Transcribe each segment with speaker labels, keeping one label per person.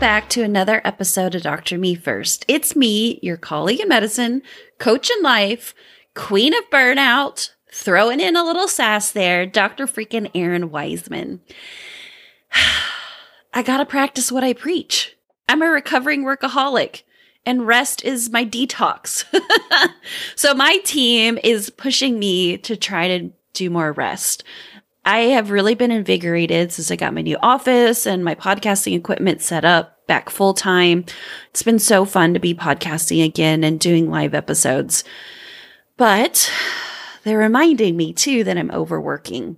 Speaker 1: back to another episode of Dr. Me First. It's me, your colleague in medicine, coach in life, queen of burnout, throwing in a little sass there, Dr. freaking Errin Weisman. I gotta practice what I preach. I'm a recovering workaholic and rest is my detox. so my team is pushing me to try to do more rest. I have really been invigorated since I got my new office and my podcasting equipment set up back full time. It's been so fun to be podcasting again and doing live episodes. But they're reminding me too that I'm overworking.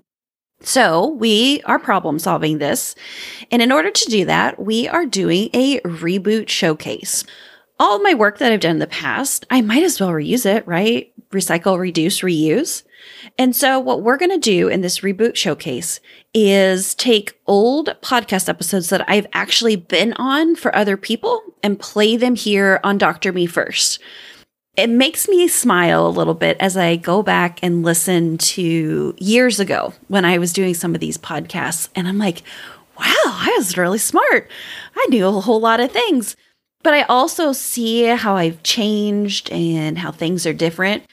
Speaker 1: So we are problem solving this. And in order to do that, we are doing a reboot showcase all my work that I've done in the past, I might as well reuse it, right? Recycle, reduce, reuse. And so what we're going to do in this reboot showcase is take old podcast episodes that I've actually been on for other people and play them here on Dr. Me First. It makes me smile a little bit as I go back and listen to years ago when I was doing some of these podcasts. And I'm like, wow, I was really smart. I knew a whole lot of things. But I also see how I've changed and how things are different.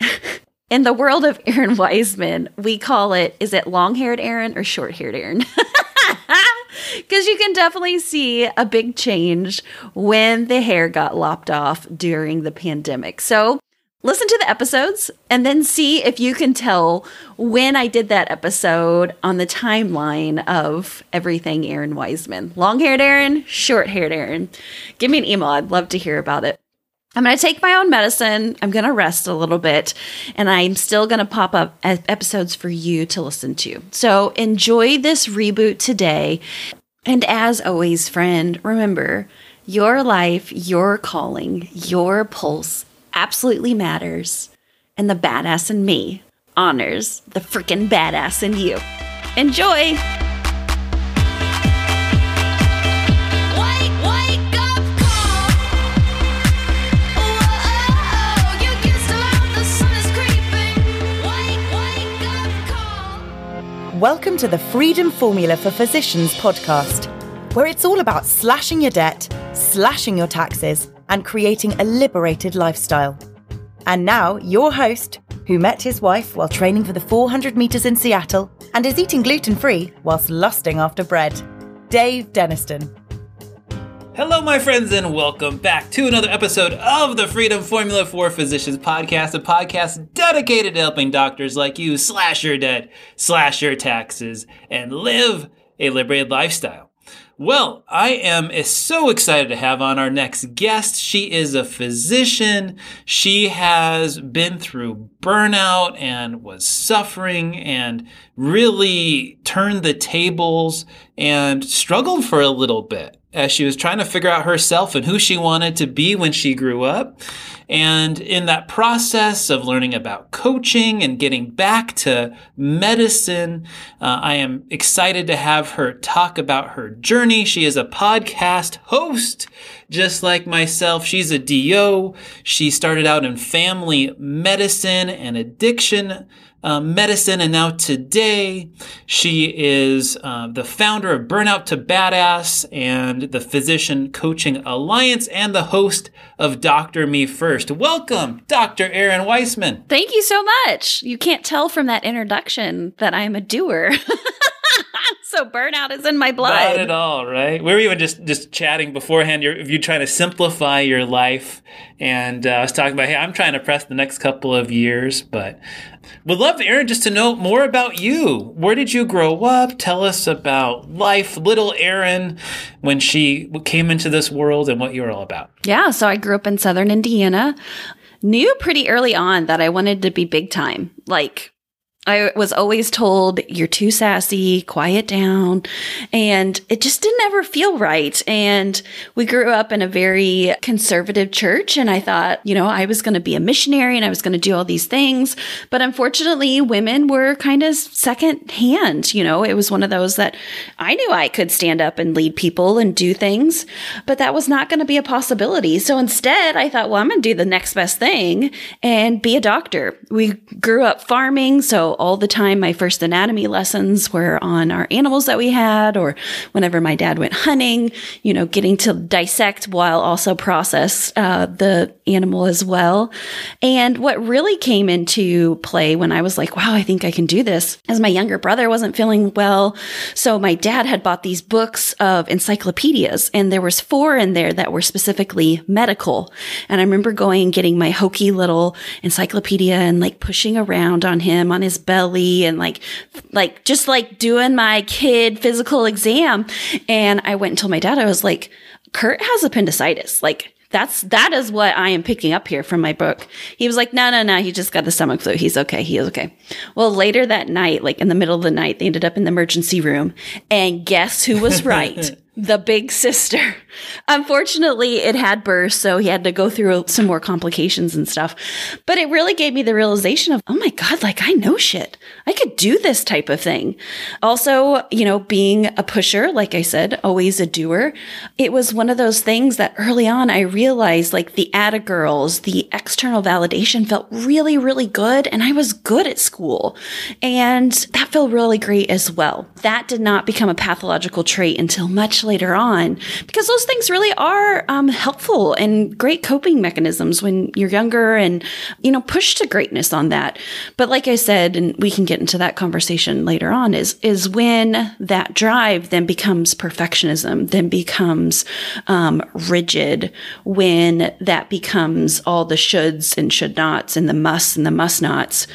Speaker 1: In the world of Errin Weisman, we call it is it long haired Errin or short haired Errin? Because you can definitely see a big change when the hair got lopped off during the pandemic. So listen to the episodes and then see if you can tell when I did that episode on the timeline of everything Errin Weisman. Long haired Errin, short haired Errin. Give me an email. I'd love to hear about it. I'm going to take my own medicine. I'm going to rest a little bit, and I'm still going to pop up episodes for you to listen to. So enjoy this reboot today. And as always, friend, remember your life, your calling, your pulse absolutely matters, and the badass in me honors the freaking badass in you. Enjoy!
Speaker 2: Welcome to the Freedom Formula for Physicians podcast, where it's all about slashing your debt, slashing your taxes and creating a liberated lifestyle. And now, your host, who met his wife while training for the 400 metres in Seattle and is eating gluten free whilst lusting after bread, Dave Denniston.
Speaker 3: Hello, my friends, and welcome back to another episode of the Freedom Formula for Physicians podcast, a podcast dedicated to helping doctors like you slash your debt, slash your taxes, and live a liberated lifestyle. Well, I am so excited to have on our next guest. She is a physician. She has been through burnout and was suffering and really turned the tables and struggled for a little bit as she was trying to figure out herself and who she wanted to be when she grew up. And in that process of learning about coaching and getting back to medicine, uh, I am excited to have her talk about her journey. She is a podcast host, just like myself. She's a DO. She started out in family medicine and addiction uh, medicine. And now today, she is uh, the founder of Burnout to Badass and the Physician Coaching Alliance and the host of Dr. Me First. Welcome, Dr. Errin Weisman.
Speaker 1: Thank you so much. You can't tell from that introduction that I'm a doer. so burnout is in my blood.
Speaker 3: Not at all, right? We were even just just chatting beforehand. You're you trying to simplify your life, and uh, I was talking about, hey, I'm trying to press the next couple of years, but would love, Errin, just to know more about you. Where did you grow up? Tell us about life, little Errin, when she came into this world, and what you were all about.
Speaker 1: Yeah, so I grew up in Southern Indiana. Knew pretty early on that I wanted to be big time, like I was always told, you're too sassy, quiet down. And it just didn't ever feel right. And we grew up in a very conservative church. And I thought, you know, I was going to be a missionary and I was going to do all these things. But unfortunately, women were kind of second hand. You know, it was one of those that I knew I could stand up and lead people and do things, but that was not going to be a possibility. So instead, I thought, well, I'm going to do the next best thing and be a doctor. We grew up farming. So All the time, my first anatomy lessons were on our animals that we had, or whenever my dad went hunting, you know, getting to dissect while also process uh, the animal as well. And what really came into play when I was like, wow, I think I can do this, as my younger brother wasn't feeling well. So my dad had bought these books of encyclopedias, and there was four in there that were specifically medical. And I remember going and getting my hokey little encyclopedia and like pushing around on him on his belly and like, like just like doing my kid physical exam. And I went and told my dad, I was like, Kurt has appendicitis. Like, that's that is what I am picking up here from my book. He was like, no, no, no, he just got the stomach flu. He's okay. He is okay. Well, later that night, like in the middle of the night, they ended up in the emergency room, and guess who was right? The big sister. Unfortunately, it had burst, so he had to go through some more complications and stuff. But it really gave me the realization of, oh my God, like I know shit. I could do this type of thing. Also, you know, being a pusher, like I said, always a doer, it was one of those things that early on I realized like the Atta girls, the external validation felt really, really good. And I was good at school. And that felt really great as well. That did not become a pathological trait until much later on because those things really are um, helpful and great coping mechanisms when you're younger and, you know, push to greatness on that. But like I said, and we can get into that conversation later on, is, is when that drive then becomes perfectionism, then becomes um, rigid, when that becomes all the shoulds and should nots and the musts and the must nots.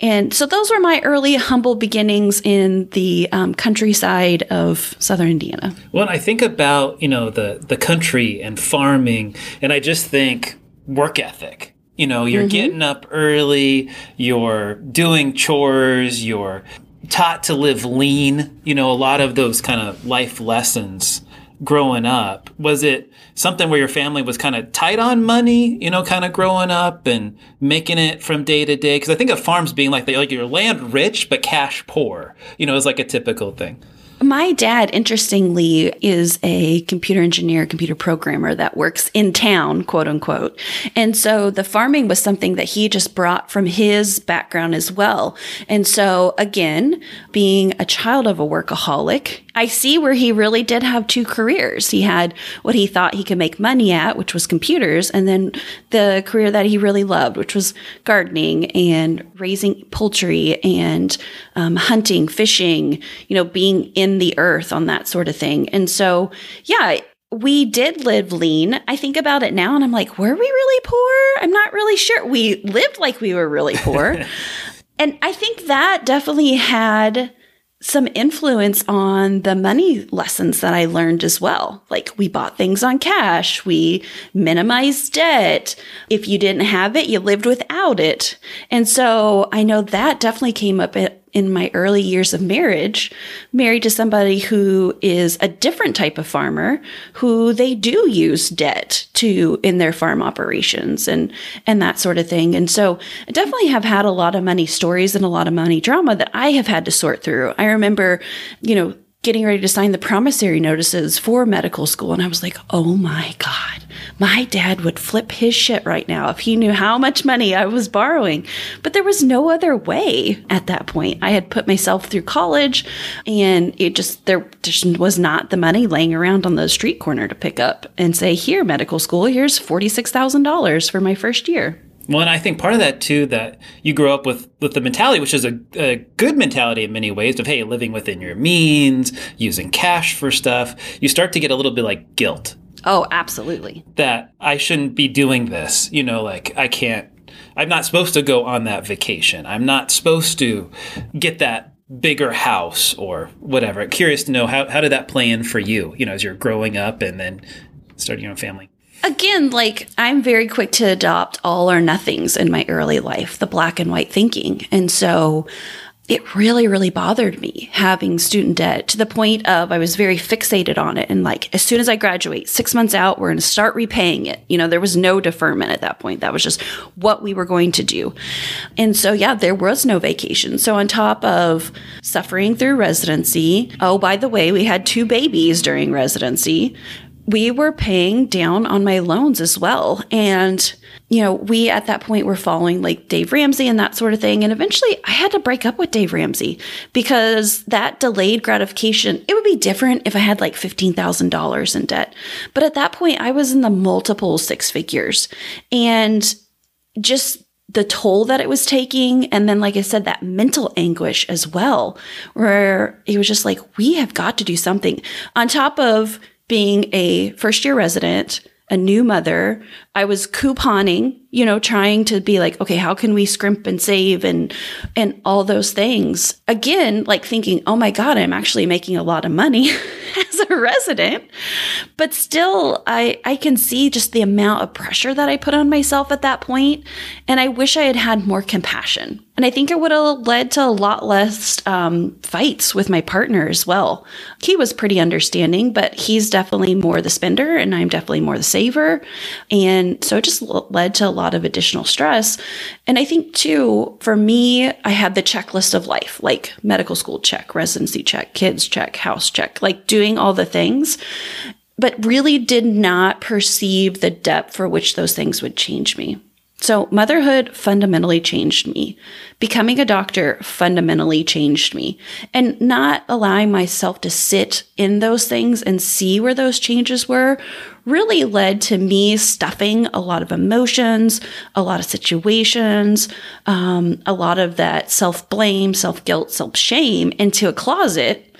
Speaker 1: And so those were my early humble beginnings in the um, countryside of southern Indiana.
Speaker 3: Well, I think about you know the the country and farming, and I just think work ethic. You know, you're mm-hmm. getting up early, you're doing chores, you're taught to live lean. You know, a lot of those kind of life lessons growing up? Was it something where your family was kind of tight on money, you know, kind of growing up and making it from day to day? Because I think of farms being like, they, like you're land rich, but cash poor, you know, is like a typical thing.
Speaker 1: My dad, interestingly, is a computer engineer, computer programmer that works in town, quote unquote. And so the farming was something that he just brought from his background as well. And so again, being a child of a workaholic, I see where he really did have two careers. He had what he thought he could make money at, which was computers, and then the career that he really loved, which was gardening and raising poultry and um, hunting, fishing, you know, being in the earth on that sort of thing. And so, yeah, we did live lean. I think about it now and I'm like, were we really poor? I'm not really sure. We lived like we were really poor. and I think that definitely had some influence on the money lessons that I learned as well. Like we bought things on cash, we minimized debt. If you didn't have it, you lived without it. And so I know that definitely came up in my early years of marriage, married to somebody who is a different type of farmer who they do use debt to in their farm operations and and that sort of thing. And so I definitely have had a lot of money stories and a lot of money drama that I have had to sort through. I remember, you know, getting ready to sign the promissory notices for medical school. And I was like, oh my God, my dad would flip his shit right now if he knew how much money I was borrowing. But there was no other way at that point. I had put myself through college and it just, there just was not the money laying around on the street corner to pick up and say, here, medical school, here's $46,000 for my first year.
Speaker 3: Well, and I think part of that too that you grow up with with the mentality, which is a, a, good mentality in many ways, of hey, living within your means, using cash for stuff. You start to get a little bit like guilt.
Speaker 1: Oh, absolutely.
Speaker 3: That I shouldn't be doing this. You know, like I can't. I'm not supposed to go on that vacation. I'm not supposed to get that bigger house or whatever. Curious to know how how did that play in for you? You know, as you're growing up and then starting your own family
Speaker 1: again, like I'm very quick to adopt all or nothings in my early life, the black and white thinking. And so it really, really bothered me having student debt to the point of I was very fixated on it. And like, as soon as I graduate, six months out, we're going to start repaying it. You know, there was no deferment at that point. That was just what we were going to do. And so, yeah, there was no vacation. So, on top of suffering through residency, oh, by the way, we had two babies during residency we were paying down on my loans as well. And, you know, we at that point were following like Dave Ramsey and that sort of thing. And eventually I had to break up with Dave Ramsey because that delayed gratification, it would be different if I had like $15,000 in debt. But at that point, I was in the multiple six figures and just the toll that it was taking. And then, like I said, that mental anguish as well, where it was just like, we have got to do something on top of being a first year resident, a new mother. I was couponing, you know, trying to be like, okay, how can we scrimp and save and and all those things. Again, like thinking, oh my God, I'm actually making a lot of money as a resident. But still, I I can see just the amount of pressure that I put on myself at that point, and I wish I had had more compassion. And I think it would have led to a lot less um, fights with my partner as well. He was pretty understanding, but he's definitely more the spender, and I'm definitely more the saver. And so it just led to a lot of additional stress. And I think, too, for me, I had the checklist of life like medical school check, residency check, kids check, house check, like doing all the things but really did not perceive the depth for which those things would change me. So, motherhood fundamentally changed me. Becoming a doctor fundamentally changed me. And not allowing myself to sit in those things and see where those changes were really led to me stuffing a lot of emotions, a lot of situations, um, a lot of that self blame, self guilt, self shame into a closet.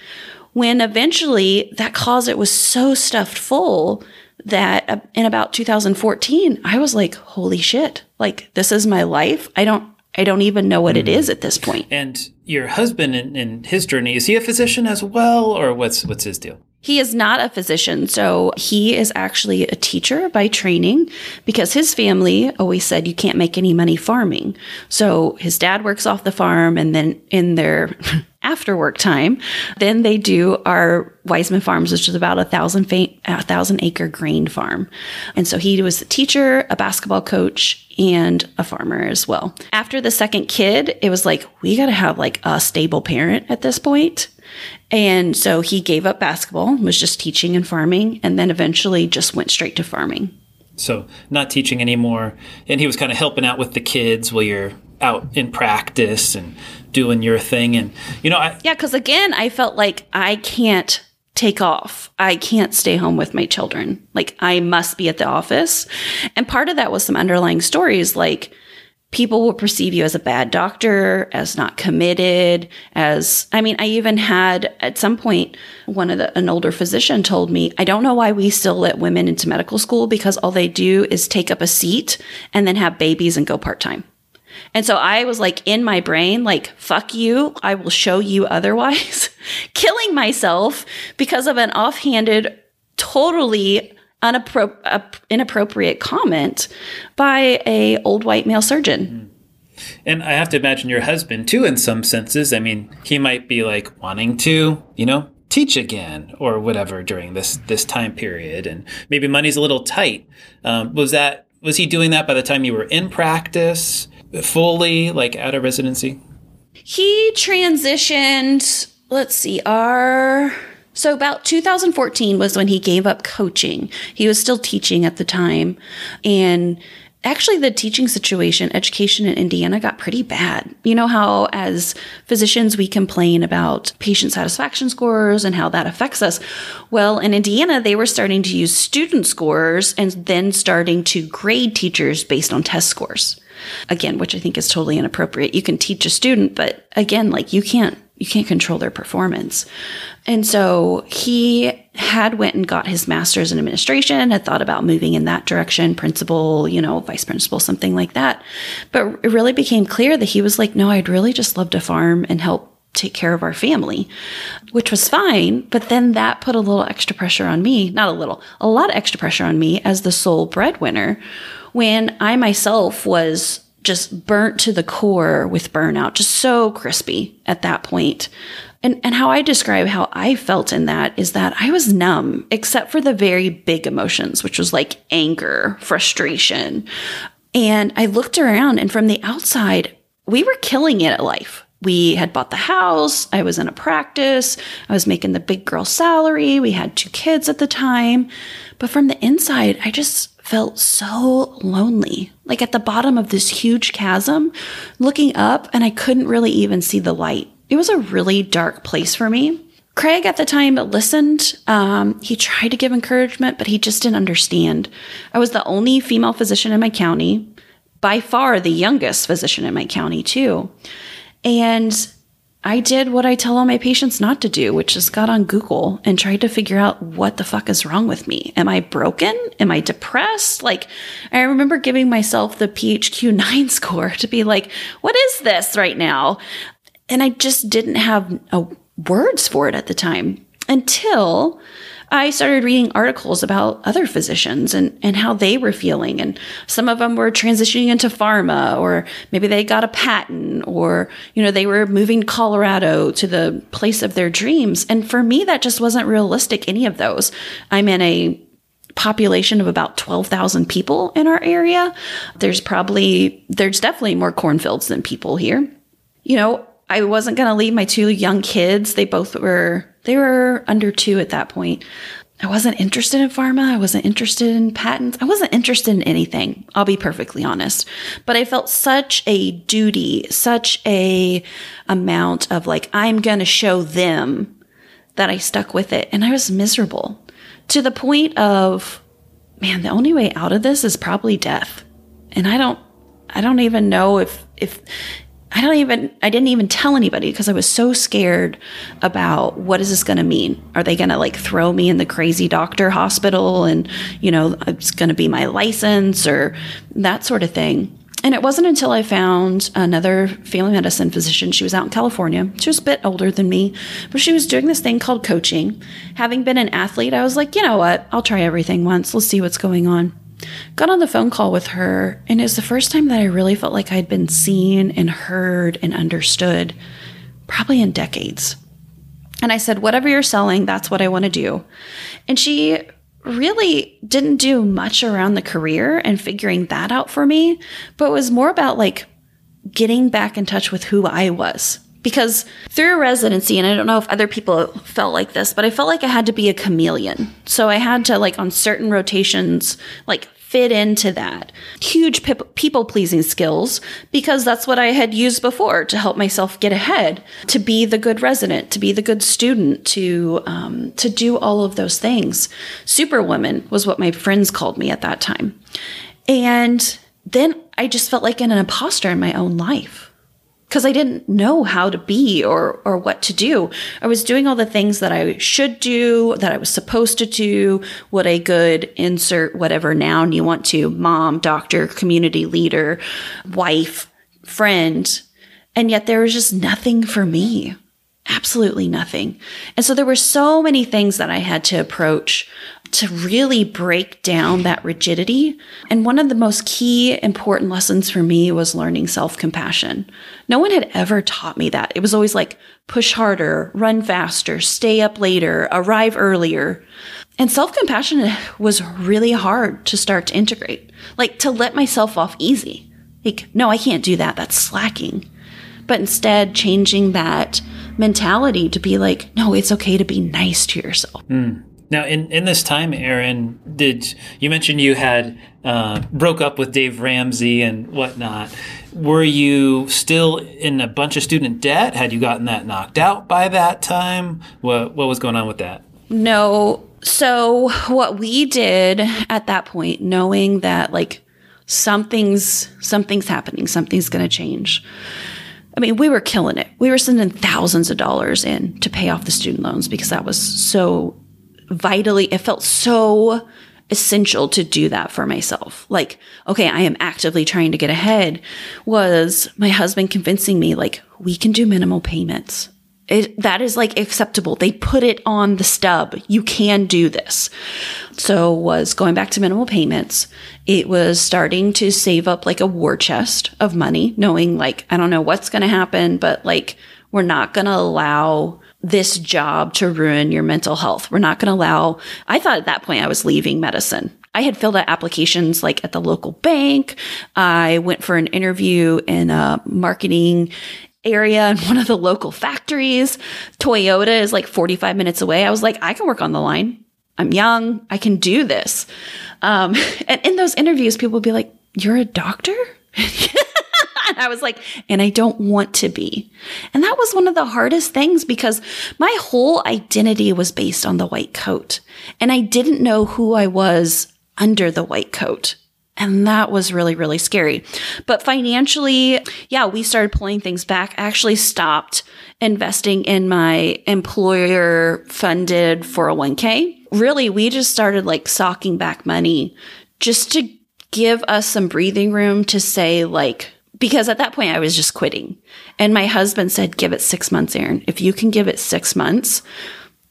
Speaker 1: When eventually that closet was so stuffed full that uh, in about 2014, I was like, holy shit, like this is my life. I don't, I don't even know what it is at this point.
Speaker 3: And your husband in, in his journey, is he a physician as well, or what's what's his deal?
Speaker 1: He is not a physician. So he is actually a teacher by training because his family always said you can't make any money farming. So his dad works off the farm and then in their after work time, then they do our Weisman Farms, which is about a thousand, a thousand acre grain farm. And so he was a teacher, a basketball coach, and a farmer as well. After the second kid, it was like, we got to have like a stable parent at this point. And so he gave up basketball, was just teaching and farming, and then eventually just went straight to farming.
Speaker 3: So not teaching anymore. And he was kind of helping out with the kids while you're out in practice and doing your thing. And, you know, I.
Speaker 1: Yeah, because again, I felt like I can't take off. I can't stay home with my children. Like, I must be at the office. And part of that was some underlying stories like, people will perceive you as a bad doctor, as not committed, as I mean, I even had at some point one of the an older physician told me, I don't know why we still let women into medical school because all they do is take up a seat and then have babies and go part-time. And so I was like in my brain, like, fuck you. I will show you otherwise, killing myself because of an offhanded, totally unappro- uh, inappropriate comment by a old white male surgeon.
Speaker 3: And I have to imagine your husband too, in some senses. I mean, he might be like wanting to, you know, teach again or whatever during this this time period, and maybe money's a little tight. Um, was that was he doing that by the time you were in practice fully, like out of residency?
Speaker 1: He transitioned. Let's see, our so about 2014 was when he gave up coaching. He was still teaching at the time. And actually the teaching situation, education in Indiana got pretty bad. You know how as physicians we complain about patient satisfaction scores and how that affects us. Well, in Indiana they were starting to use student scores and then starting to grade teachers based on test scores. Again, which I think is totally inappropriate. You can teach a student, but again, like you can't you can't control their performance. And so he had went and got his master's in administration, had thought about moving in that direction, principal, you know, vice principal, something like that. But it really became clear that he was like, no, I'd really just love to farm and help take care of our family, which was fine. But then that put a little extra pressure on me, not a little, a lot of extra pressure on me as the sole breadwinner when I myself was just burnt to the core with burnout, just so crispy at that point. And, and how I describe how I felt in that is that I was numb, except for the very big emotions, which was like anger, frustration. And I looked around, and from the outside, we were killing it at life. We had bought the house. I was in a practice. I was making the big girl salary. We had two kids at the time. But from the inside, I just felt so lonely, like at the bottom of this huge chasm, looking up, and I couldn't really even see the light. It was a really dark place for me. Craig at the time listened. Um, he tried to give encouragement, but he just didn't understand. I was the only female physician in my county, by far the youngest physician in my county, too. And I did what I tell all my patients not to do, which is got on Google and tried to figure out what the fuck is wrong with me. Am I broken? Am I depressed? Like, I remember giving myself the PHQ 9 score to be like, what is this right now? And I just didn't have a words for it at the time until I started reading articles about other physicians and, and how they were feeling. And some of them were transitioning into pharma, or maybe they got a patent, or, you know, they were moving Colorado to the place of their dreams. And for me, that just wasn't realistic, any of those. I'm in a population of about 12,000 people in our area. There's probably, there's definitely more cornfields than people here. You know, I wasn't going to leave my two young kids. They both were, they were under two at that point. I wasn't interested in pharma. I wasn't interested in patents. I wasn't interested in anything. I'll be perfectly honest. But I felt such a duty, such a amount of like, I'm going to show them that I stuck with it. And I was miserable to the point of, man, the only way out of this is probably death. And I don't, I don't even know if, if, I don't even, I didn't even tell anybody because I was so scared about what is this going to mean? Are they going to like throw me in the crazy doctor hospital and, you know, it's going to be my license or that sort of thing. And it wasn't until I found another family medicine physician. She was out in California. She was a bit older than me, but she was doing this thing called coaching. Having been an athlete, I was like, you know what? I'll try everything once. Let's see what's going on. Got on the phone call with her, and it was the first time that I really felt like I'd been seen and heard and understood, probably in decades. And I said, Whatever you're selling, that's what I want to do. And she really didn't do much around the career and figuring that out for me, but was more about like getting back in touch with who I was. Because through residency, and I don't know if other people felt like this, but I felt like I had to be a chameleon. So I had to, like, on certain rotations, like, fit into that. Huge people pleasing skills because that's what I had used before to help myself get ahead, to be the good resident, to be the good student, to um, to do all of those things. Superwoman was what my friends called me at that time, and then I just felt like an imposter in my own life because I didn't know how to be or or what to do. I was doing all the things that I should do, that I was supposed to do, what a good insert whatever noun you want to, mom, doctor, community leader, wife, friend. And yet there was just nothing for me. Absolutely nothing. And so there were so many things that I had to approach to really break down that rigidity. And one of the most key important lessons for me was learning self compassion. No one had ever taught me that. It was always like push harder, run faster, stay up later, arrive earlier. And self compassion was really hard to start to integrate, like to let myself off easy. Like, no, I can't do that. That's slacking. But instead, changing that mentality to be like, no, it's okay to be nice to yourself.
Speaker 3: Mm. Now, in, in this time, Errin, did you mentioned you had uh, broke up with Dave Ramsey and whatnot? Were you still in a bunch of student debt? Had you gotten that knocked out by that time? What what was going on with that?
Speaker 1: No. So what we did at that point, knowing that like something's something's happening, something's going to change. I mean, we were killing it. We were sending thousands of dollars in to pay off the student loans because that was so vitally, it felt so essential to do that for myself. Like, okay, I am actively trying to get ahead was my husband convincing me like we can do minimal payments. It, that is like acceptable. They put it on the stub. You can do this. So was going back to minimal payments. It was starting to save up like a war chest of money, knowing like, I don't know what's going to happen, but like, we're not going to allow this job to ruin your mental health. We're not going to allow, I thought at that point I was leaving medicine. I had filled out applications like at the local bank. I went for an interview in a marketing area in one of the local factories. Toyota is like 45 minutes away. I was like, I can work on the line. I'm young. I can do this. Um, and in those interviews, people would be like, You're a doctor? and I was like, and I don't want to be. And that was one of the hardest things because my whole identity was based on the white coat. And I didn't know who I was under the white coat. And that was really, really scary. But financially, yeah, we started pulling things back. I actually stopped investing in my employer funded 401k. Really, we just started like socking back money just to give us some breathing room to say, like, because at that point I was just quitting. And my husband said, give it six months, Errin. If you can give it six months,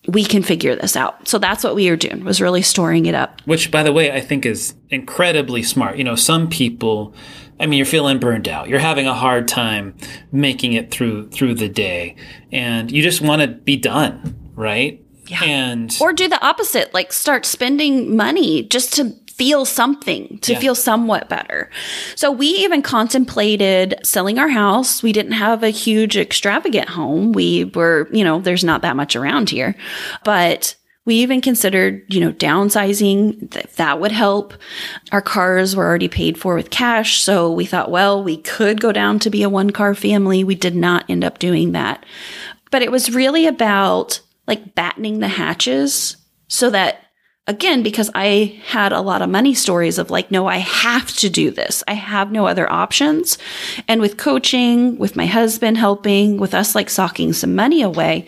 Speaker 1: we can figure this out. So that's what we were doing was really storing it up.
Speaker 4: Which, by the way, I think is incredibly smart. You know, some people, I mean, you're feeling burned out. You're having a hard time making it through through the day, and you just want to be done, right?
Speaker 1: Yeah.
Speaker 4: And
Speaker 1: or do the opposite, like start spending money just to feel something, to
Speaker 4: Yeah.
Speaker 1: feel somewhat better. So we even contemplated selling our house. We didn't have a huge extravagant home. We were, you know, there's not that much around here, but we even considered, you know, downsizing if that would help. Our cars were already paid for with cash. So we thought, well, we could go down to be a one car family. We did not end up doing that. But it was really about like battening the hatches so that again, because I had a lot of money stories of like, no, I have to do this. I have no other options. And with coaching, with my husband helping, with us like socking some money away,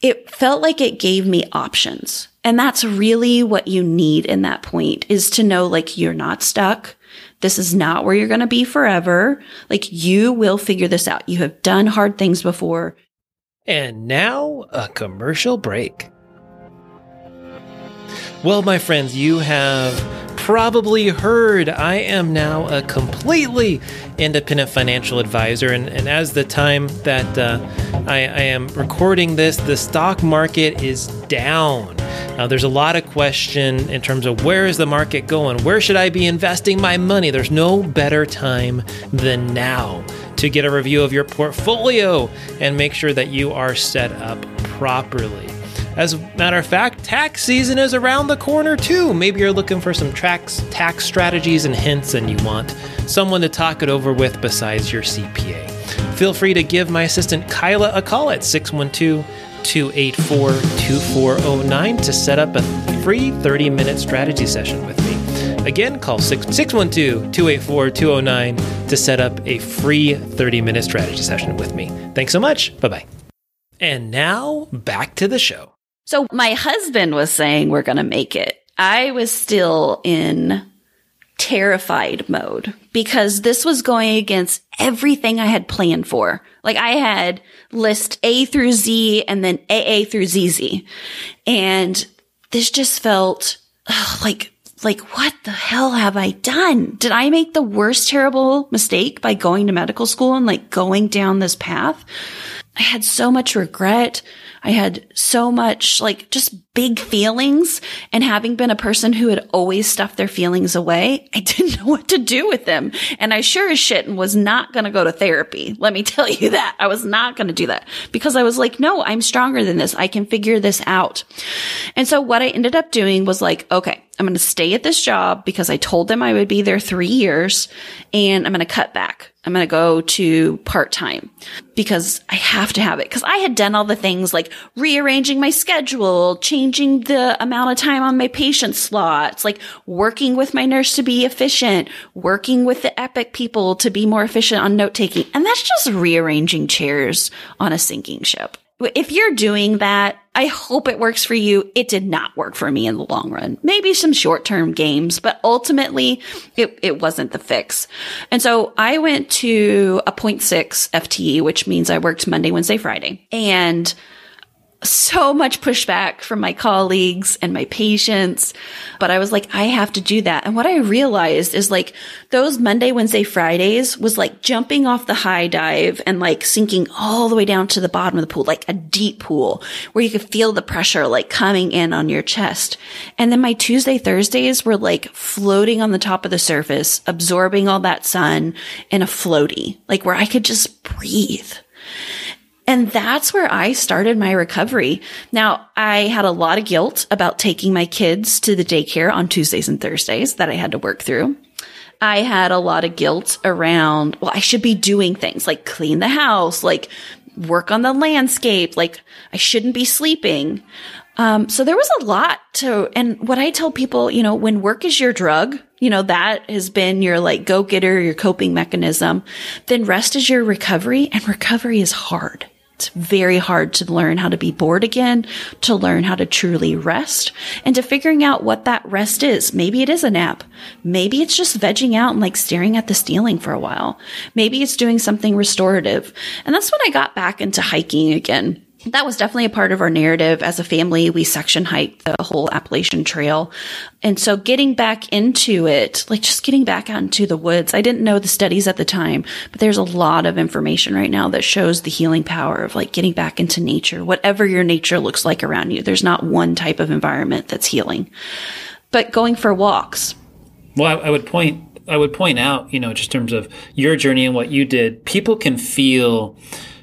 Speaker 1: it felt like it gave me options. And that's really what you need in that point is to know like you're not stuck. This is not where you're going to be forever. Like you will figure this out. You have done hard things before.
Speaker 3: And now a commercial break. Well, my friends, you have probably heard I am now a completely independent financial advisor. And, and as the time that uh, I, I am recording this, the stock market is down. Now, there's a lot of question in terms of where is the market going? Where should I be investing my money? There's no better time than now to get a review of your portfolio and make sure that you are set up properly. As a matter of fact, tax season is around the corner too. Maybe you're looking for some tax tax strategies and hints and you want someone to talk it over with besides your CPA. Feel free to give my assistant Kyla a call at 612 284 2409 to set up a free 30 minute strategy session with me. Again, call 612 284 209 to set up a free 30 minute strategy session with me. Thanks so much. Bye bye. And now back to the show.
Speaker 1: So my husband was saying we're going to make it. I was still in terrified mode because this was going against everything I had planned for. Like I had list A through Z and then AA through ZZ. And this just felt ugh, like, like what the hell have I done? Did I make the worst terrible mistake by going to medical school and like going down this path? I had so much regret. I had so much like just big feelings and having been a person who had always stuffed their feelings away, I didn't know what to do with them. And I sure as shit was not going to go to therapy. Let me tell you that I was not going to do that because I was like, no, I'm stronger than this. I can figure this out. And so what I ended up doing was like, okay, I'm going to stay at this job because I told them I would be there three years and I'm going to cut back. I'm going to go to part time because I have to have it. Cause I had done all the things like rearranging my schedule, changing the amount of time on my patient slots, like working with my nurse to be efficient, working with the epic people to be more efficient on note taking. And that's just rearranging chairs on a sinking ship. If you're doing that, I hope it works for you. It did not work for me in the long run. Maybe some short term games, but ultimately it, it wasn't the fix. And so I went to a 0.6 FTE, which means I worked Monday, Wednesday, Friday and so much pushback from my colleagues and my patients. But I was like, I have to do that. And what I realized is like those Monday, Wednesday, Fridays was like jumping off the high dive and like sinking all the way down to the bottom of the pool, like a deep pool where you could feel the pressure like coming in on your chest. And then my Tuesday, Thursdays were like floating on the top of the surface, absorbing all that sun in a floaty, like where I could just breathe. And that's where I started my recovery. Now, I had a lot of guilt about taking my kids to the daycare on Tuesdays and Thursdays that I had to work through. I had a lot of guilt around, well, I should be doing things like clean the house, like work on the landscape, like I shouldn't be sleeping. Um, so there was a lot to, and what I tell people, you know, when work is your drug, you know, that has been your like go getter, your coping mechanism, then rest is your recovery and recovery is hard. It's very hard to learn how to be bored again, to learn how to truly rest and to figuring out what that rest is. Maybe it is a nap. Maybe it's just vegging out and like staring at the ceiling for a while. Maybe it's doing something restorative. And that's when I got back into hiking again that was definitely a part of our narrative as a family. We section hiked the whole Appalachian Trail. And so getting back into it, like just getting back out into the woods, I didn't know the studies at the time, but there's a lot of information right now that shows the healing power of like getting back into nature, whatever your nature looks like around you. There's not one type of environment that's healing, but going for walks.
Speaker 3: Well, I, would point, I would point out, you know, just in terms of your journey and what you did, people can feel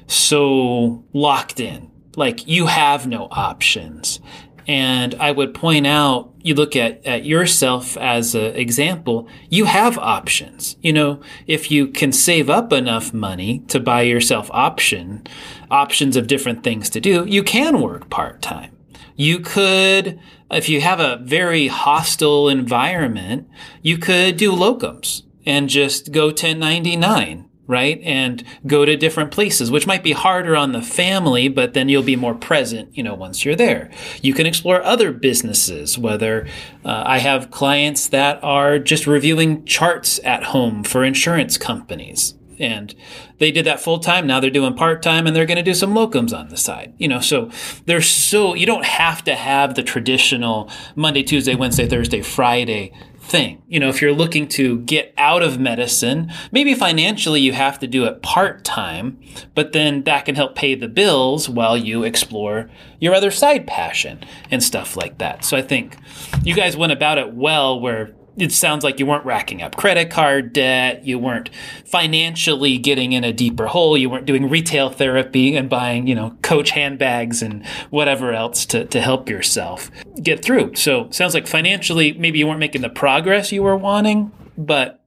Speaker 3: so locked in. Like you have no options. And I would point out, you look at, at yourself as an example, you have options. You know, if you can save up enough money to buy yourself option, options of different things to do, you can work part time. You could, if you have a very hostile environment, you could do locums and just go 1099 right? And go to different places, which might be harder on the family, but then you'll be more present, you know, once you're there. You can explore other businesses, whether uh, I have clients that are just reviewing charts at home for insurance companies. And they did that full time. Now they're doing part time and they're going to do some locums on the side. You know, so there's so, you don't have to have the traditional Monday, Tuesday, Wednesday, Thursday, Friday thing. You know, if you're looking to get out of medicine, maybe financially you have to do it part time, but then that can help pay the bills while you explore your other side passion and stuff like that. So I think you guys went about it well where it sounds like you weren't racking up credit card debt. You weren't financially getting in a deeper hole. You weren't doing retail therapy and buying, you know, coach handbags and whatever else to, to help yourself get through. So sounds like financially, maybe you weren't making the progress you were wanting, but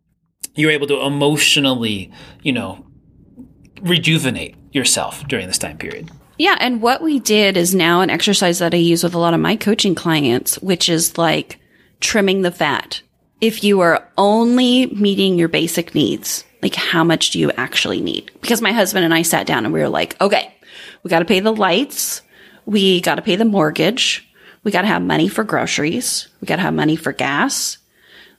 Speaker 3: you were able to emotionally, you know, rejuvenate yourself during this time period.
Speaker 1: Yeah. And what we did is now an exercise that I use with a lot of my coaching clients, which is like trimming the fat if you are only meeting your basic needs, like how much do you actually need? Because my husband and I sat down and we were like, okay, we got to pay the lights. We got to pay the mortgage. We got to have money for groceries. We got to have money for gas.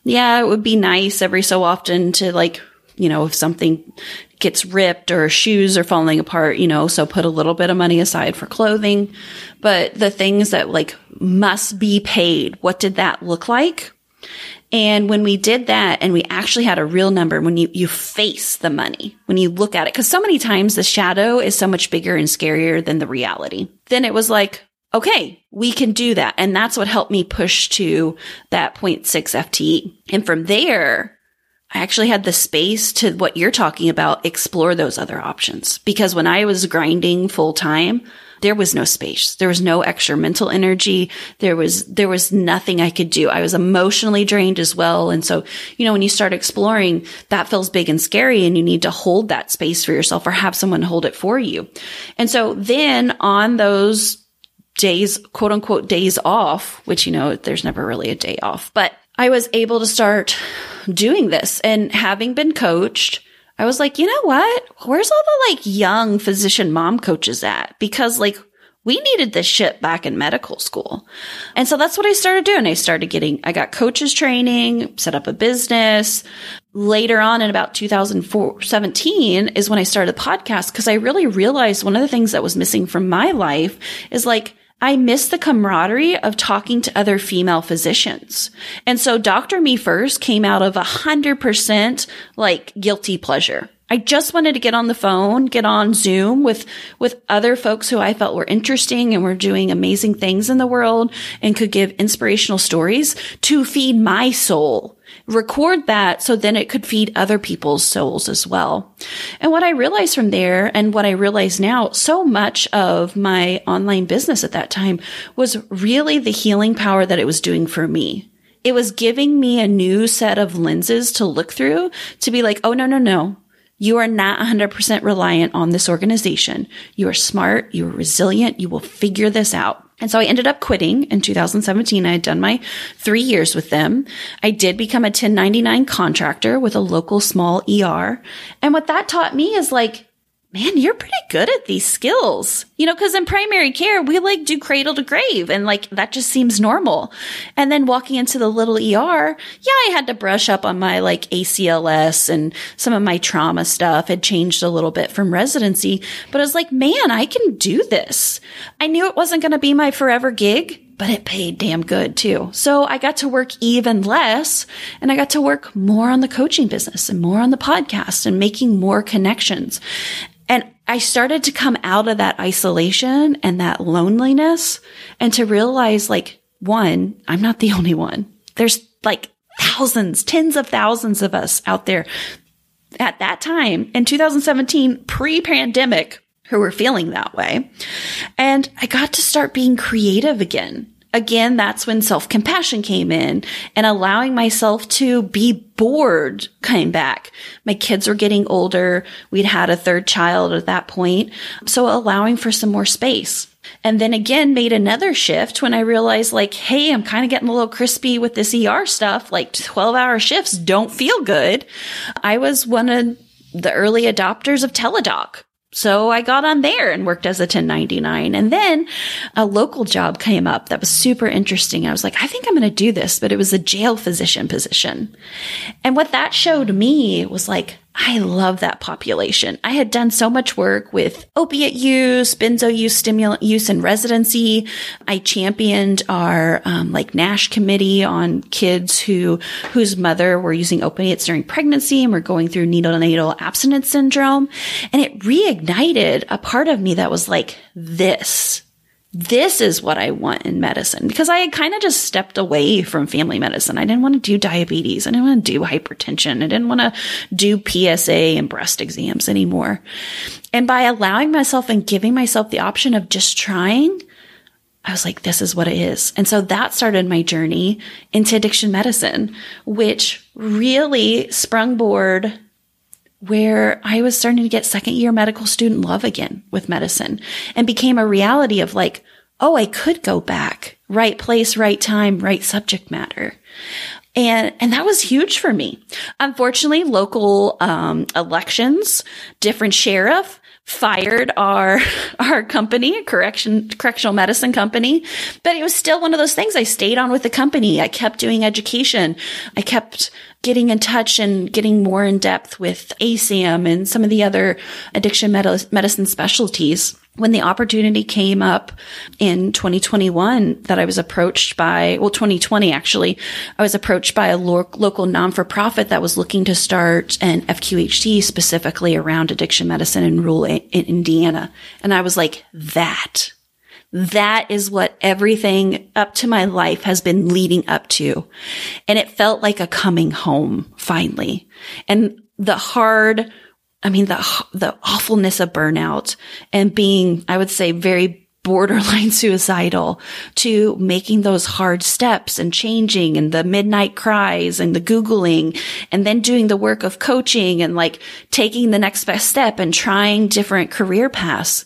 Speaker 1: Yeah, it would be nice every so often to like, you know, if something gets ripped or shoes are falling apart, you know, so put a little bit of money aside for clothing. But the things that like must be paid, what did that look like? And when we did that and we actually had a real number, when you, you face the money, when you look at it, cause so many times the shadow is so much bigger and scarier than the reality. Then it was like, okay, we can do that. And that's what helped me push to that 0.6 FTE. And from there, I actually had the space to what you're talking about, explore those other options. Because when I was grinding full time, there was no space. There was no extra mental energy. There was, there was nothing I could do. I was emotionally drained as well. And so, you know, when you start exploring, that feels big and scary and you need to hold that space for yourself or have someone hold it for you. And so then on those days, quote unquote days off, which, you know, there's never really a day off, but I was able to start doing this and having been coached I was like, you know what? Where's all the like young physician mom coaches at? Because like we needed this shit back in medical school. And so that's what I started doing. I started getting, I got coaches training, set up a business. Later on in about 2017 is when I started the podcast because I really realized one of the things that was missing from my life is like, I miss the camaraderie of talking to other female physicians. And so Dr. Me First came out of a hundred percent like guilty pleasure. I just wanted to get on the phone, get on Zoom with, with other folks who I felt were interesting and were doing amazing things in the world and could give inspirational stories to feed my soul record that so then it could feed other people's souls as well. And what I realized from there and what I realize now, so much of my online business at that time was really the healing power that it was doing for me. It was giving me a new set of lenses to look through to be like, oh, no, no, no. You are not 100% reliant on this organization. You are smart. You are resilient. You will figure this out. And so I ended up quitting in 2017. I had done my three years with them. I did become a 1099 contractor with a local small ER. And what that taught me is like, man, you're pretty good at these skills. You know, cause in primary care, we like do cradle to grave and like that just seems normal. And then walking into the little ER, yeah, I had to brush up on my like ACLS and some of my trauma stuff had changed a little bit from residency, but I was like, man, I can do this. I knew it wasn't going to be my forever gig. But it paid damn good too. So I got to work even less and I got to work more on the coaching business and more on the podcast and making more connections. And I started to come out of that isolation and that loneliness and to realize like, one, I'm not the only one. There's like thousands, tens of thousands of us out there at that time in 2017, pre pandemic, who were feeling that way. And I got to start being creative again again, that's when self compassion came in and allowing myself to be bored came back. My kids were getting older. We'd had a third child at that point. So allowing for some more space. And then again, made another shift when I realized like, Hey, I'm kind of getting a little crispy with this ER stuff. Like 12 hour shifts don't feel good. I was one of the early adopters of Teladoc. So I got on there and worked as a 1099. And then a local job came up that was super interesting. I was like, I think I'm going to do this, but it was a jail physician position. And what that showed me was like, I love that population. I had done so much work with opiate use, benzo use, stimulant use in residency. I championed our um, like NASH committee on kids who whose mother were using opiates during pregnancy and were going through neonatal abstinence syndrome, and it reignited a part of me that was like, this this is what I want in medicine because I had kind of just stepped away from family medicine. I didn't want to do diabetes. I didn't want to do hypertension. I didn't want to do PSA and breast exams anymore. And by allowing myself and giving myself the option of just trying, I was like, this is what it is. And so that started my journey into addiction medicine, which really sprung board where I was starting to get second year medical student love again with medicine and became a reality of like, oh, I could go back. Right place, right time, right subject matter. And, and that was huge for me. Unfortunately, local, um, elections, different sheriff, fired our our company, correction correctional medicine company, but it was still one of those things I stayed on with the company. I kept doing education. I kept getting in touch and getting more in depth with ASAM and some of the other addiction med- medicine specialties when the opportunity came up in 2021 that I was approached by, well, 2020 actually, I was approached by a lo- local non-for-profit that was looking to start an FQHC specifically around addiction medicine in rural in Indiana. And I was like, that, that is what everything up to my life has been leading up to. And it felt like a coming home finally. And the hard, I mean, the, the awfulness of burnout and being, I would say, very borderline suicidal to making those hard steps and changing and the midnight cries and the Googling and then doing the work of coaching and like taking the next best step and trying different career paths.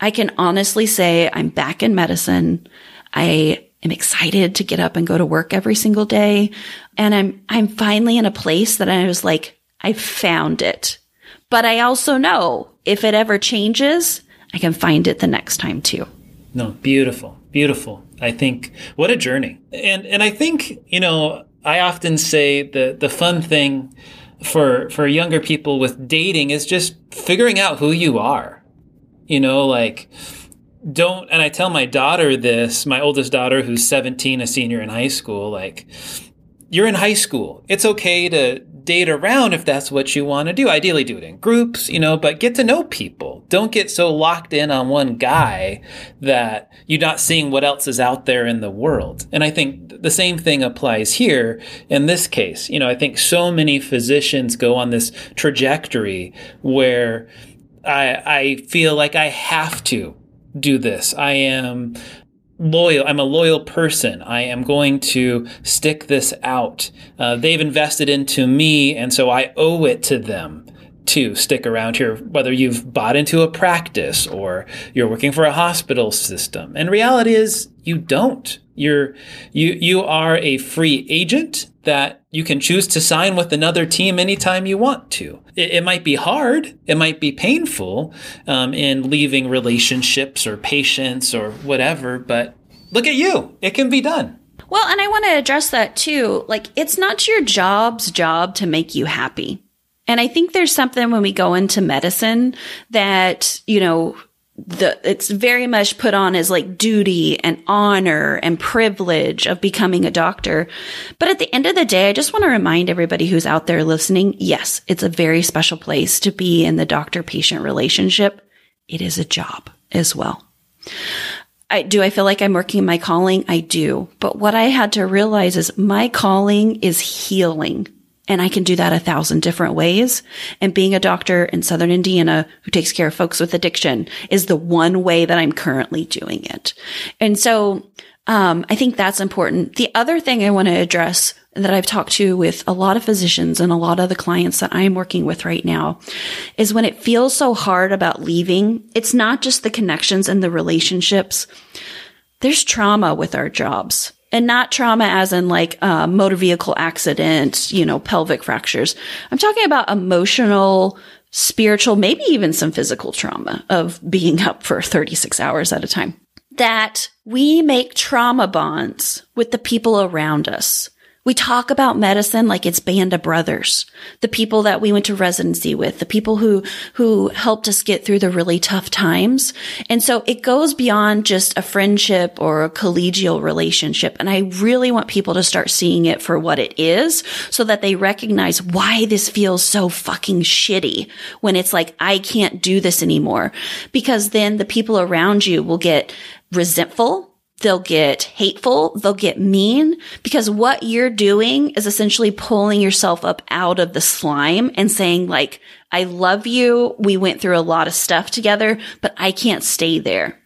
Speaker 1: I can honestly say I'm back in medicine. I am excited to get up and go to work every single day. And I'm, I'm finally in a place that I was like, I found it. But I also know if it ever changes, I can find it the next time too.
Speaker 3: No, beautiful, beautiful. I think what a journey. And and I think, you know, I often say the the fun thing for for younger people with dating is just figuring out who you are. You know, like don't and I tell my daughter this, my oldest daughter who's 17, a senior in high school, like you're in high school. It's okay to date around if that's what you want to do. Ideally, do it in groups, you know, but get to know people. Don't get so locked in on one guy that you're not seeing what else is out there in the world. And I think the same thing applies here in this case. You know, I think so many physicians go on this trajectory where I, I feel like I have to do this. I am loyal. I'm a loyal person. I am going to stick this out. Uh, they've invested into me, and so I owe it to them to stick around here, whether you've bought into a practice or you're working for a hospital system. And reality is you don't. You're you you are a free agent that you can choose to sign with another team anytime you want to. It, it might be hard, it might be painful um, in leaving relationships or patients or whatever, but look at you, it can be done.
Speaker 1: Well, and I want to address that too. Like, it's not your job's job to make you happy. And I think there's something when we go into medicine that, you know, the it's very much put on as like duty and honor and privilege of becoming a doctor. But at the end of the day, I just want to remind everybody who's out there listening, yes, it's a very special place to be in the doctor patient relationship. It is a job as well. I, do I feel like I'm working my calling? I do. But what I had to realize is my calling is healing. And I can do that a thousand different ways. And being a doctor in Southern Indiana who takes care of folks with addiction is the one way that I'm currently doing it. And so, um, I think that's important. The other thing I want to address that I've talked to with a lot of physicians and a lot of the clients that I'm working with right now is when it feels so hard about leaving, it's not just the connections and the relationships. There's trauma with our jobs and not trauma as in like a motor vehicle accident, you know, pelvic fractures. I'm talking about emotional, spiritual, maybe even some physical trauma of being up for 36 hours at a time. That we make trauma bonds with the people around us. We talk about medicine like it's band of brothers. The people that we went to residency with, the people who, who helped us get through the really tough times. And so it goes beyond just a friendship or a collegial relationship. And I really want people to start seeing it for what it is so that they recognize why this feels so fucking shitty when it's like, I can't do this anymore. Because then the people around you will get resentful They'll get hateful. They'll get mean because what you're doing is essentially pulling yourself up out of the slime and saying like, I love you. We went through a lot of stuff together, but I can't stay there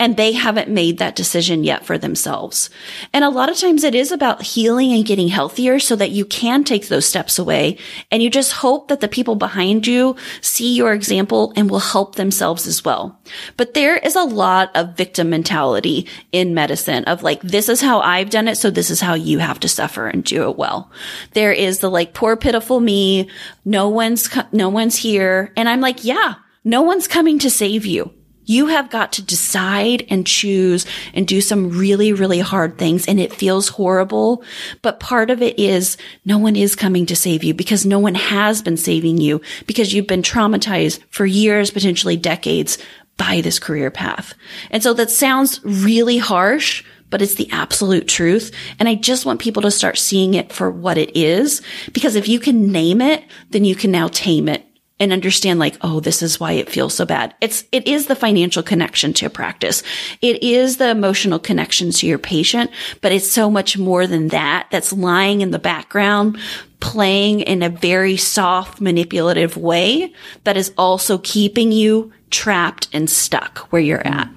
Speaker 1: and they haven't made that decision yet for themselves. And a lot of times it is about healing and getting healthier so that you can take those steps away. And you just hope that the people behind you see your example and will help themselves as well. But there is a lot of victim mentality in medicine of like, this is how I've done it. So this is how you have to suffer and do it well. There is the like, poor pitiful me. No one's, no one's here. And I'm like, yeah, no one's coming to save you. You have got to decide and choose and do some really, really hard things. And it feels horrible. But part of it is no one is coming to save you because no one has been saving you because you've been traumatized for years, potentially decades by this career path. And so that sounds really harsh, but it's the absolute truth. And I just want people to start seeing it for what it is. Because if you can name it, then you can now tame it and understand like, oh, this is why it feels so bad. It's, it is the financial connection to a practice. It is the emotional connection to your patient, but it's so much more than that that's lying in the background, playing in a very soft, manipulative way that is also keeping you trapped and stuck where you're at.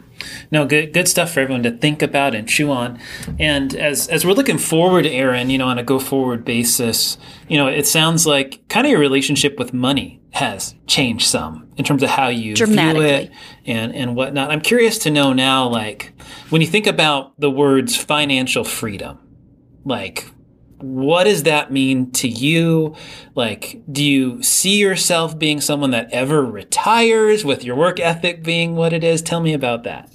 Speaker 3: No, good good stuff for everyone to think about and chew on. And as as we're looking forward, Errin, you know, on a go forward basis, you know, it sounds like kind of your relationship with money has changed some in terms of how you view it and and whatnot. I'm curious to know now, like when you think about the words financial freedom, like what does that mean to you? Like, do you see yourself being someone that ever retires with your work ethic being what it is? Tell me about that.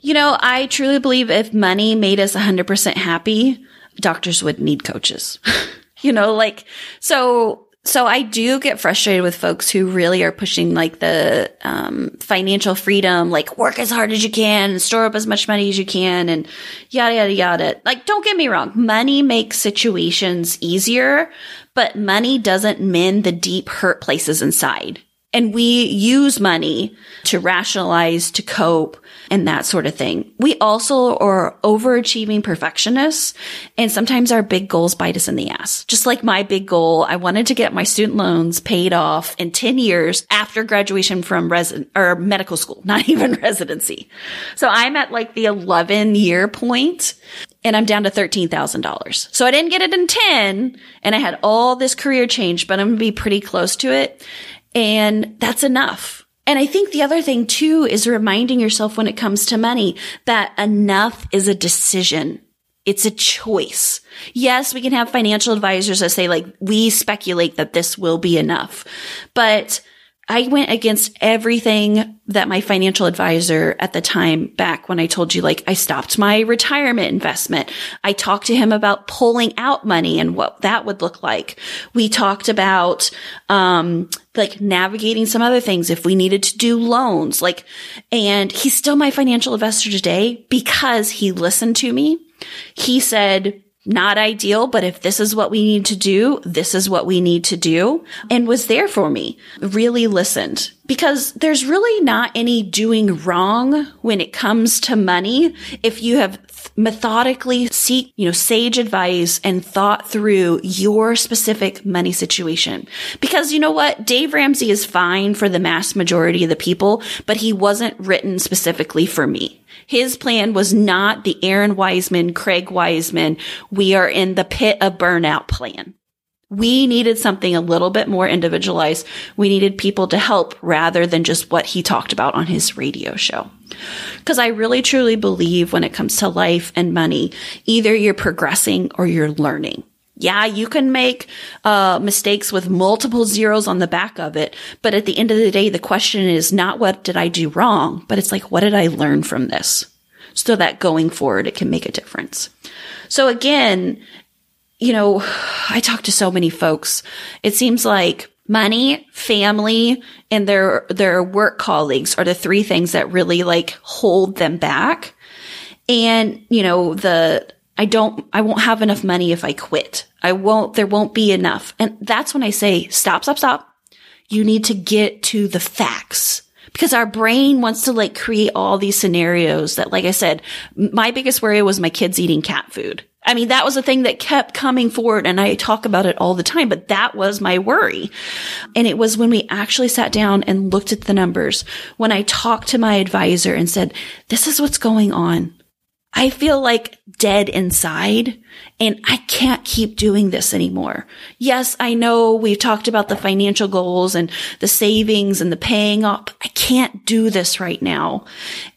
Speaker 1: You know, I truly believe if money made us 100% happy, doctors would need coaches. you know, like, so So I do get frustrated with folks who really are pushing like the um, financial freedom, like work as hard as you can store up as much money as you can and yada, yada, yada. Like, don't get me wrong. Money makes situations easier, but money doesn't mend the deep hurt places inside. And we use money to rationalize, to cope, and that sort of thing. We also are overachieving perfectionists, and sometimes our big goals bite us in the ass. Just like my big goal, I wanted to get my student loans paid off in 10 years after graduation from resident or medical school, not even residency. So I'm at like the 11 year point and I'm down to $13,000. So I didn't get it in 10 and I had all this career change, but I'm going to be pretty close to it. And that's enough. And I think the other thing too is reminding yourself when it comes to money that enough is a decision. It's a choice. Yes, we can have financial advisors that say like, we speculate that this will be enough, but I went against everything that my financial advisor at the time back when I told you, like, I stopped my retirement investment. I talked to him about pulling out money and what that would look like. We talked about, um, like navigating some other things if we needed to do loans, like, and he's still my financial investor today because he listened to me. He said, not ideal, but if this is what we need to do, this is what we need to do and was there for me, really listened because there's really not any doing wrong when it comes to money. If you have methodically seek, you know, sage advice and thought through your specific money situation. Because you know what? Dave Ramsey is fine for the mass majority of the people, but he wasn't written specifically for me. His plan was not the Errin Weisman, Craig Weisman, we are in the pit of burnout plan. We needed something a little bit more individualized. We needed people to help rather than just what he talked about on his radio show. Because I really truly believe when it comes to life and money, either you're progressing or you're learning. Yeah, you can make uh, mistakes with multiple zeros on the back of it. But at the end of the day, the question is not what did I do wrong, but it's like, what did I learn from this? So that going forward, it can make a difference. So again, you know, I talk to so many folks. It seems like money, family, and their, their work colleagues are the three things that really like hold them back. And, you know, the, I don't, I won't have enough money if I quit. I won't, there won't be enough. And that's when I say, stop, stop, stop. You need to get to the facts because our brain wants to like create all these scenarios that, like I said, my biggest worry was my kids eating cat food. I mean, that was a thing that kept coming forward and I talk about it all the time, but that was my worry. And it was when we actually sat down and looked at the numbers, when I talked to my advisor and said, this is what's going on. I feel like dead inside and I can't keep doing this anymore. Yes, I know we've talked about the financial goals and the savings and the paying up. I can't do this right now.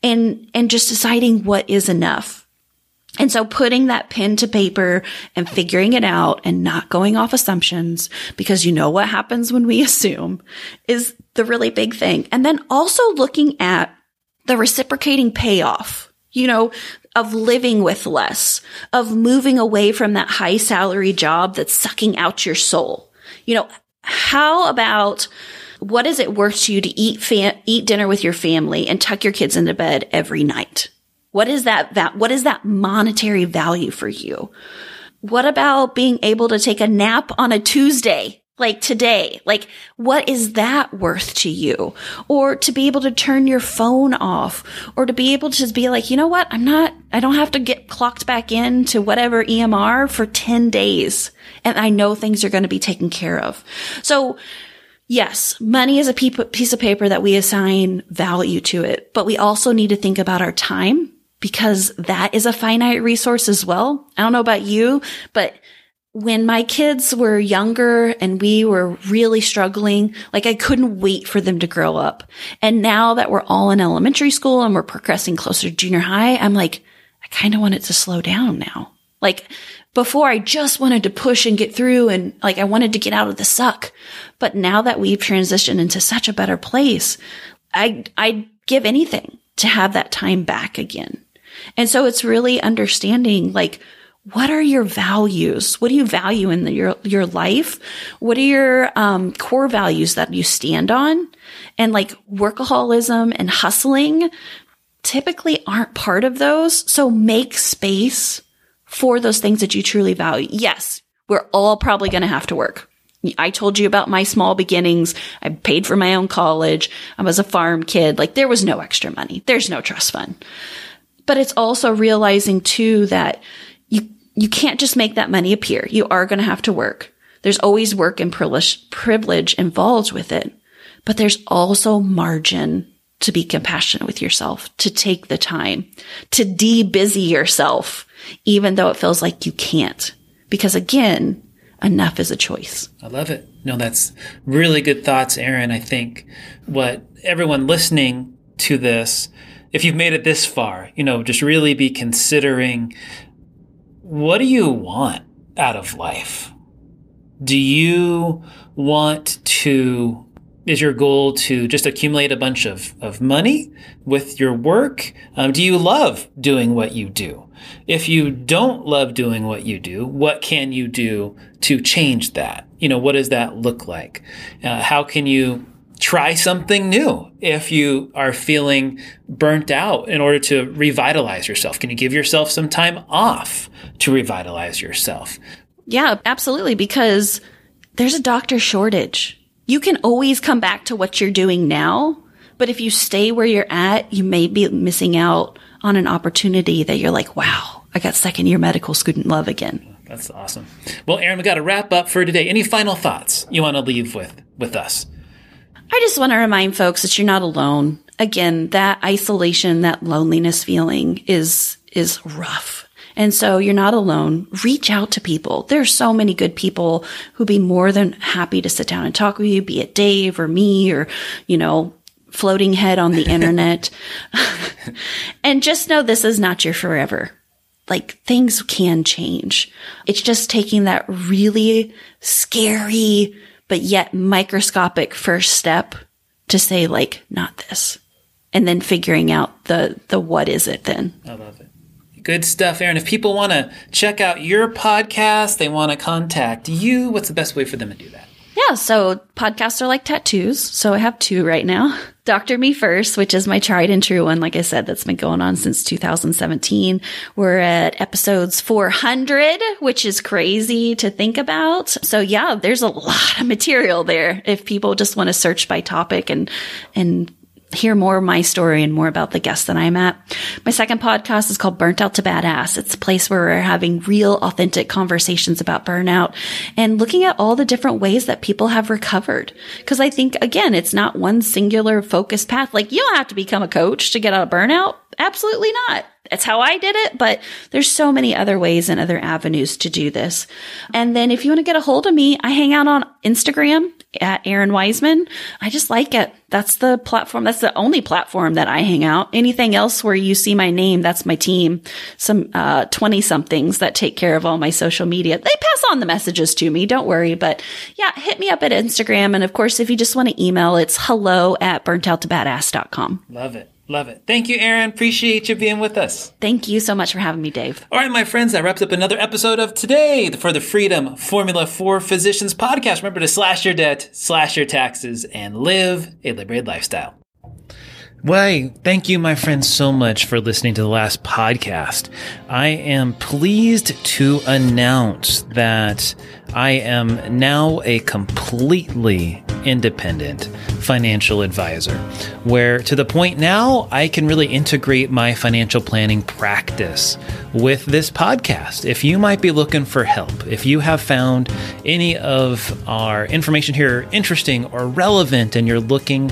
Speaker 1: And, and just deciding what is enough. And so putting that pen to paper and figuring it out and not going off assumptions because you know what happens when we assume is the really big thing. And then also looking at the reciprocating payoff you know, of living with less, of moving away from that high salary job that's sucking out your soul. You know, how about what is it worth to you to eat eat dinner with your family and tuck your kids into bed every night? What is that va- what is that monetary value for you? What about being able to take a nap on a Tuesday? Like today. Like, what is that worth to you? Or to be able to turn your phone off or to be able to be like, you know what? I'm not, I don't have to get clocked back in to whatever EMR for 10 days. And I know things are going to be taken care of. So yes, money is a piece of paper that we assign value to it, but we also need to think about our time because that is a finite resource as well. I don't know about you, but when my kids were younger and we were really struggling, like I couldn't wait for them to grow up. And now that we're all in elementary school and we're progressing closer to junior high, I'm like, I kind of want it to slow down now. Like before I just wanted to push and get through and like I wanted to get out of the suck. But now that we've transitioned into such a better place, I, I'd give anything to have that time back again. And so it's really understanding like, what are your values? What do you value in the, your your life? What are your um, core values that you stand on? And like workaholism and hustling typically aren't part of those. So make space for those things that you truly value. Yes, we're all probably going to have to work. I told you about my small beginnings. I paid for my own college. I was a farm kid. Like there was no extra money. There's no trust fund. But it's also realizing too that you, can't just make that money appear. You are going to have to work. There's always work and privilege involved with it, but there's also margin to be compassionate with yourself, to take the time, to de-busy yourself, even though it feels like you can't. Because again, enough is a choice.
Speaker 3: I love it. No, that's really good thoughts, Errin. I think what everyone listening to this, if you've made it this far, you know, just really be considering what do you want out of life? Do you want to is your goal to just accumulate a bunch of, of money with your work? Um, do you love doing what you do? If you don't love doing what you do, what can you do to change that? You know, what does that look like? Uh, how can you try something new if you are feeling burnt out in order to revitalize yourself? Can you give yourself some time off to revitalize yourself?
Speaker 1: Yeah, absolutely. Because there's a doctor shortage you can always come back to what you're doing now. But if you stay where you're at, you may be missing out on an opportunity that you're like, wow, I got second year medical student love again.
Speaker 3: That's awesome. Well, Errin, we got to wrap up for today. Any final thoughts you want to leave with with us?
Speaker 1: I just want to remind folks that you're not alone. Again, that isolation, that loneliness feeling is is rough. And so you're not alone. Reach out to people. There's so many good people who'd be more than happy to sit down and talk with you, be it Dave or me or, you know, floating head on the internet. and just know this is not your forever. Like things can change. It's just taking that really scary, but yet microscopic first step to say like, not this. And then figuring out the, the what is it then.
Speaker 3: I love it. Good stuff, Errin. If people want to check out your podcast, they want to contact you, what's the best way for them to do that?
Speaker 1: Yeah, so podcasts are like tattoos. So I have two right now. Doctor Me First, which is my tried and true one. Like I said, that's been going on since 2017. We're at episodes 400, which is crazy to think about. So yeah, there's a lot of material there if people just want to search by topic and, and hear more of my story and more about the guests that I'm at. My second podcast is called Burnt Out to Badass. It's a place where we're having real, authentic conversations about burnout and looking at all the different ways that people have recovered. Cause I think, again, it's not one singular focused path. Like you don't have to become a coach to get out of burnout. Absolutely not. That's how I did it, but there's so many other ways and other avenues to do this. And then if you want to get a hold of me, I hang out on Instagram at Errin Weisman. I just like it. That's the platform. That's the only platform that I hang out. Anything else where you see my name, that's my team. Some, uh, 20 somethings that take care of all my social media. They pass on the messages to me. Don't worry. But yeah, hit me up at Instagram. And of course, if you just want to email, it's hello at burnouttobadass.com.
Speaker 3: Love it. Love it. Thank you, Errin. Appreciate you being with us.
Speaker 1: Thank you so much for having me, Dave.
Speaker 3: All right, my friends, that wraps up another episode of today for the Freedom Formula for Physicians podcast. Remember to slash your debt, slash your taxes, and live a liberated lifestyle. Well, thank you, my friends, so much for listening to the last podcast. I am pleased to announce that I am now a completely independent financial advisor, where to the point now I can really integrate my financial planning practice with this podcast. If you might be looking for help, if you have found any of our information here interesting or relevant and you're looking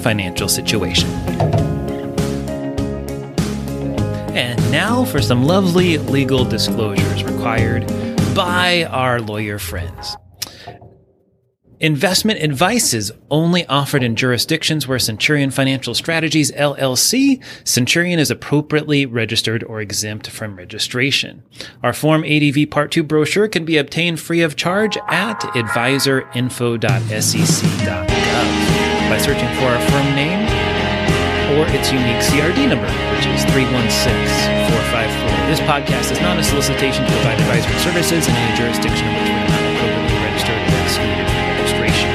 Speaker 3: financial situation. And now for some lovely legal disclosures required by our lawyer friends. Investment advice is only offered in jurisdictions where Centurion Financial Strategies LLC, Centurion is appropriately registered or exempt from registration. Our Form ADV Part 2 brochure can be obtained free of charge at advisorinfo.sec.gov by searching for our firm name or its unique CRD number, which is 316454. This podcast is not a solicitation to provide advisory services in any jurisdiction in which we are not appropriately registered or excluded from registration.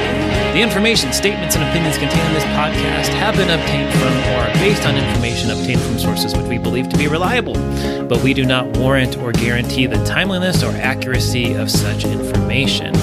Speaker 3: The information, statements, and opinions contained in this podcast have been obtained from or are based on information obtained from sources which we believe to be reliable, but we do not warrant or guarantee the timeliness or accuracy of such information.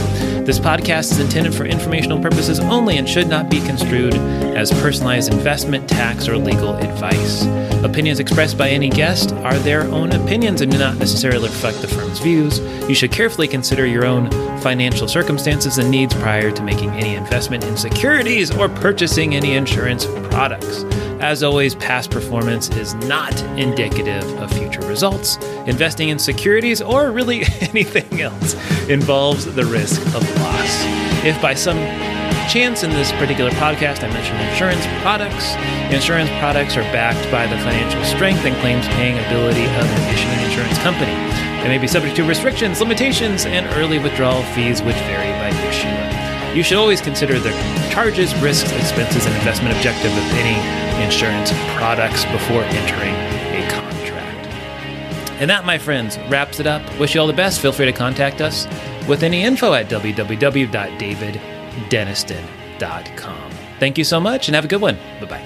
Speaker 3: This podcast is intended for informational purposes only and should not be construed as personalized investment, tax, or legal advice. Opinions expressed by any guest are their own opinions and do not necessarily reflect the firm's views. You should carefully consider your own financial circumstances and needs prior to making any investment in securities or purchasing any insurance products. As always, past performance is not indicative of future results. Investing in securities or really anything else involves the risk of loss. If by some chance in this particular podcast I mentioned insurance products, insurance products are backed by the financial strength and claims paying ability of an issuing insurance company. They may be subject to restrictions, limitations, and early withdrawal fees which vary by issuer. You should always consider the charges, risks, expenses, and investment objective of any insurance products before entering a contract. And that, my friends, wraps it up. Wish you all the best. Feel free to contact us with any info at www.daviddenniston.com. Thank you so much and have a good one. Bye bye.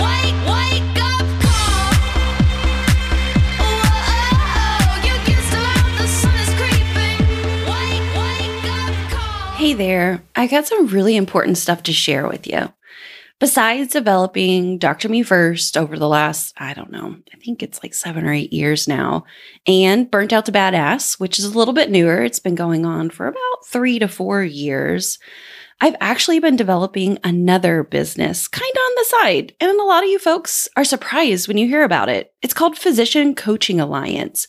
Speaker 5: Wake, wake up call. Whoa, you can still out, the sun is creeping. Wake, wake up call.
Speaker 1: Hey there, I got some really important stuff to share with you. Besides developing Dr. Me First over the last, I don't know, I think it's like seven or eight years now, and Burnt Out to Badass, which is a little bit newer. It's been going on for about three to four years. I've actually been developing another business kind of on the side, and a lot of you folks are surprised when you hear about it. It's called Physician Coaching Alliance,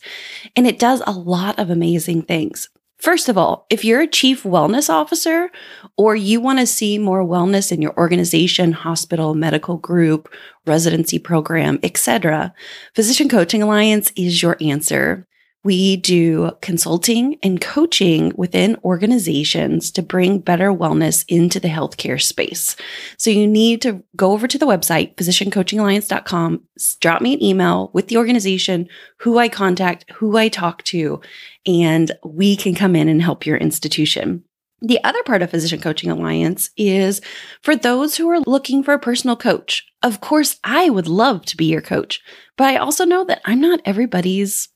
Speaker 1: and it does a lot of amazing things. First of all, if you're a chief wellness officer or you want to see more wellness in your organization, hospital, medical group, residency program, etc., Physician Coaching Alliance is your answer. We do consulting and coaching within organizations to bring better wellness into the healthcare space. So you need to go over to the website, physiciancoachingalliance.com, drop me an email with the organization, who I contact, who I talk to, and we can come in and help your institution. The other part of Physician Coaching Alliance is for those who are looking for a personal coach. Of course, I would love to be your coach, but I also know that I'm not everybody's,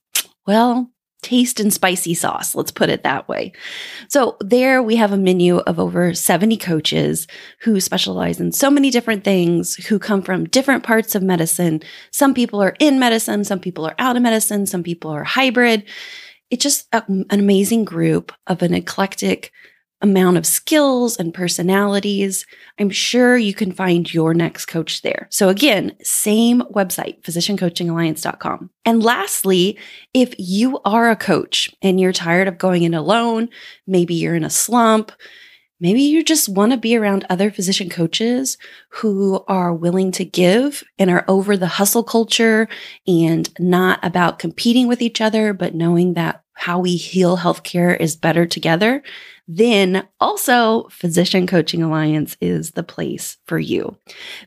Speaker 1: well, taste and spicy sauce. Let's put it that way. So, there we have a menu of over 70 coaches who specialize in so many different things, who come from different parts of medicine. Some people are in medicine, some people are out of medicine, some people are hybrid. It's just a- an amazing group of an eclectic amount of skills and personalities. I'm sure you can find your next coach there. So again, same website, physiciancoachingalliance.com. And lastly, if you are a coach and you're tired of going in alone, maybe you're in a slump, maybe you just want to be around other physician coaches who are willing to give and are over the hustle culture and not about competing with each other, but knowing that how we heal healthcare is better together, then also Physician Coaching Alliance is the place for you.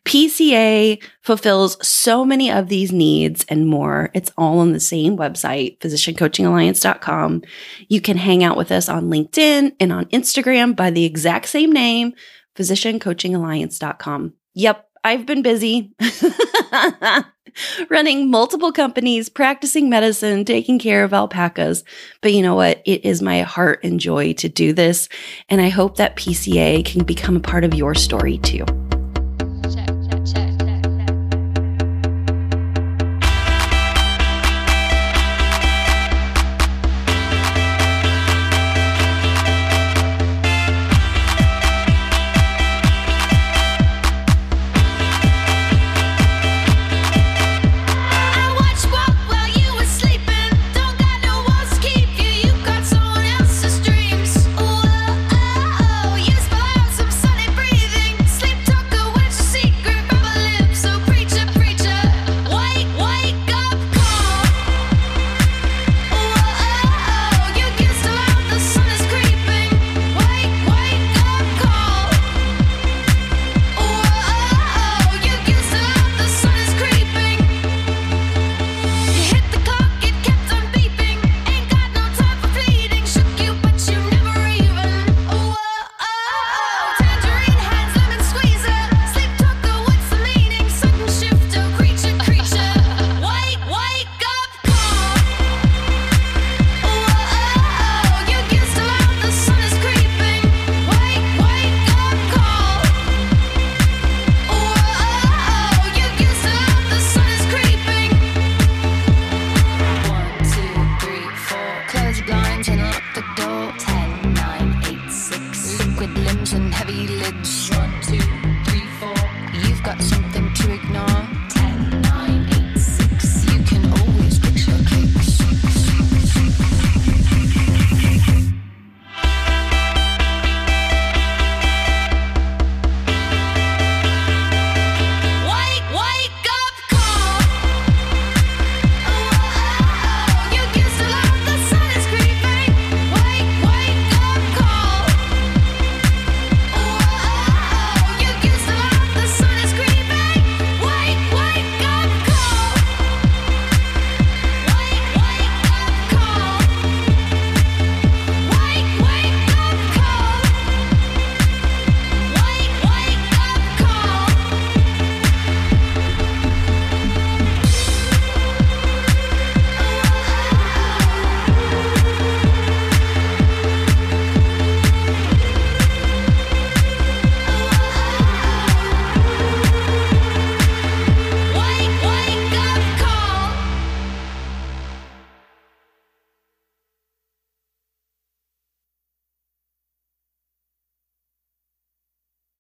Speaker 1: PCA fulfills so many of these needs and more. It's all on the same website, physiciancoachingalliance.com. You can hang out with us on LinkedIn and on Instagram by the exact same name, physiciancoachingalliance.com. Yep, I've been busy running multiple companies, practicing medicine, taking care of alpacas. But you know what? It is my heart and joy to do this. And I hope that PCA can become a part of your story too.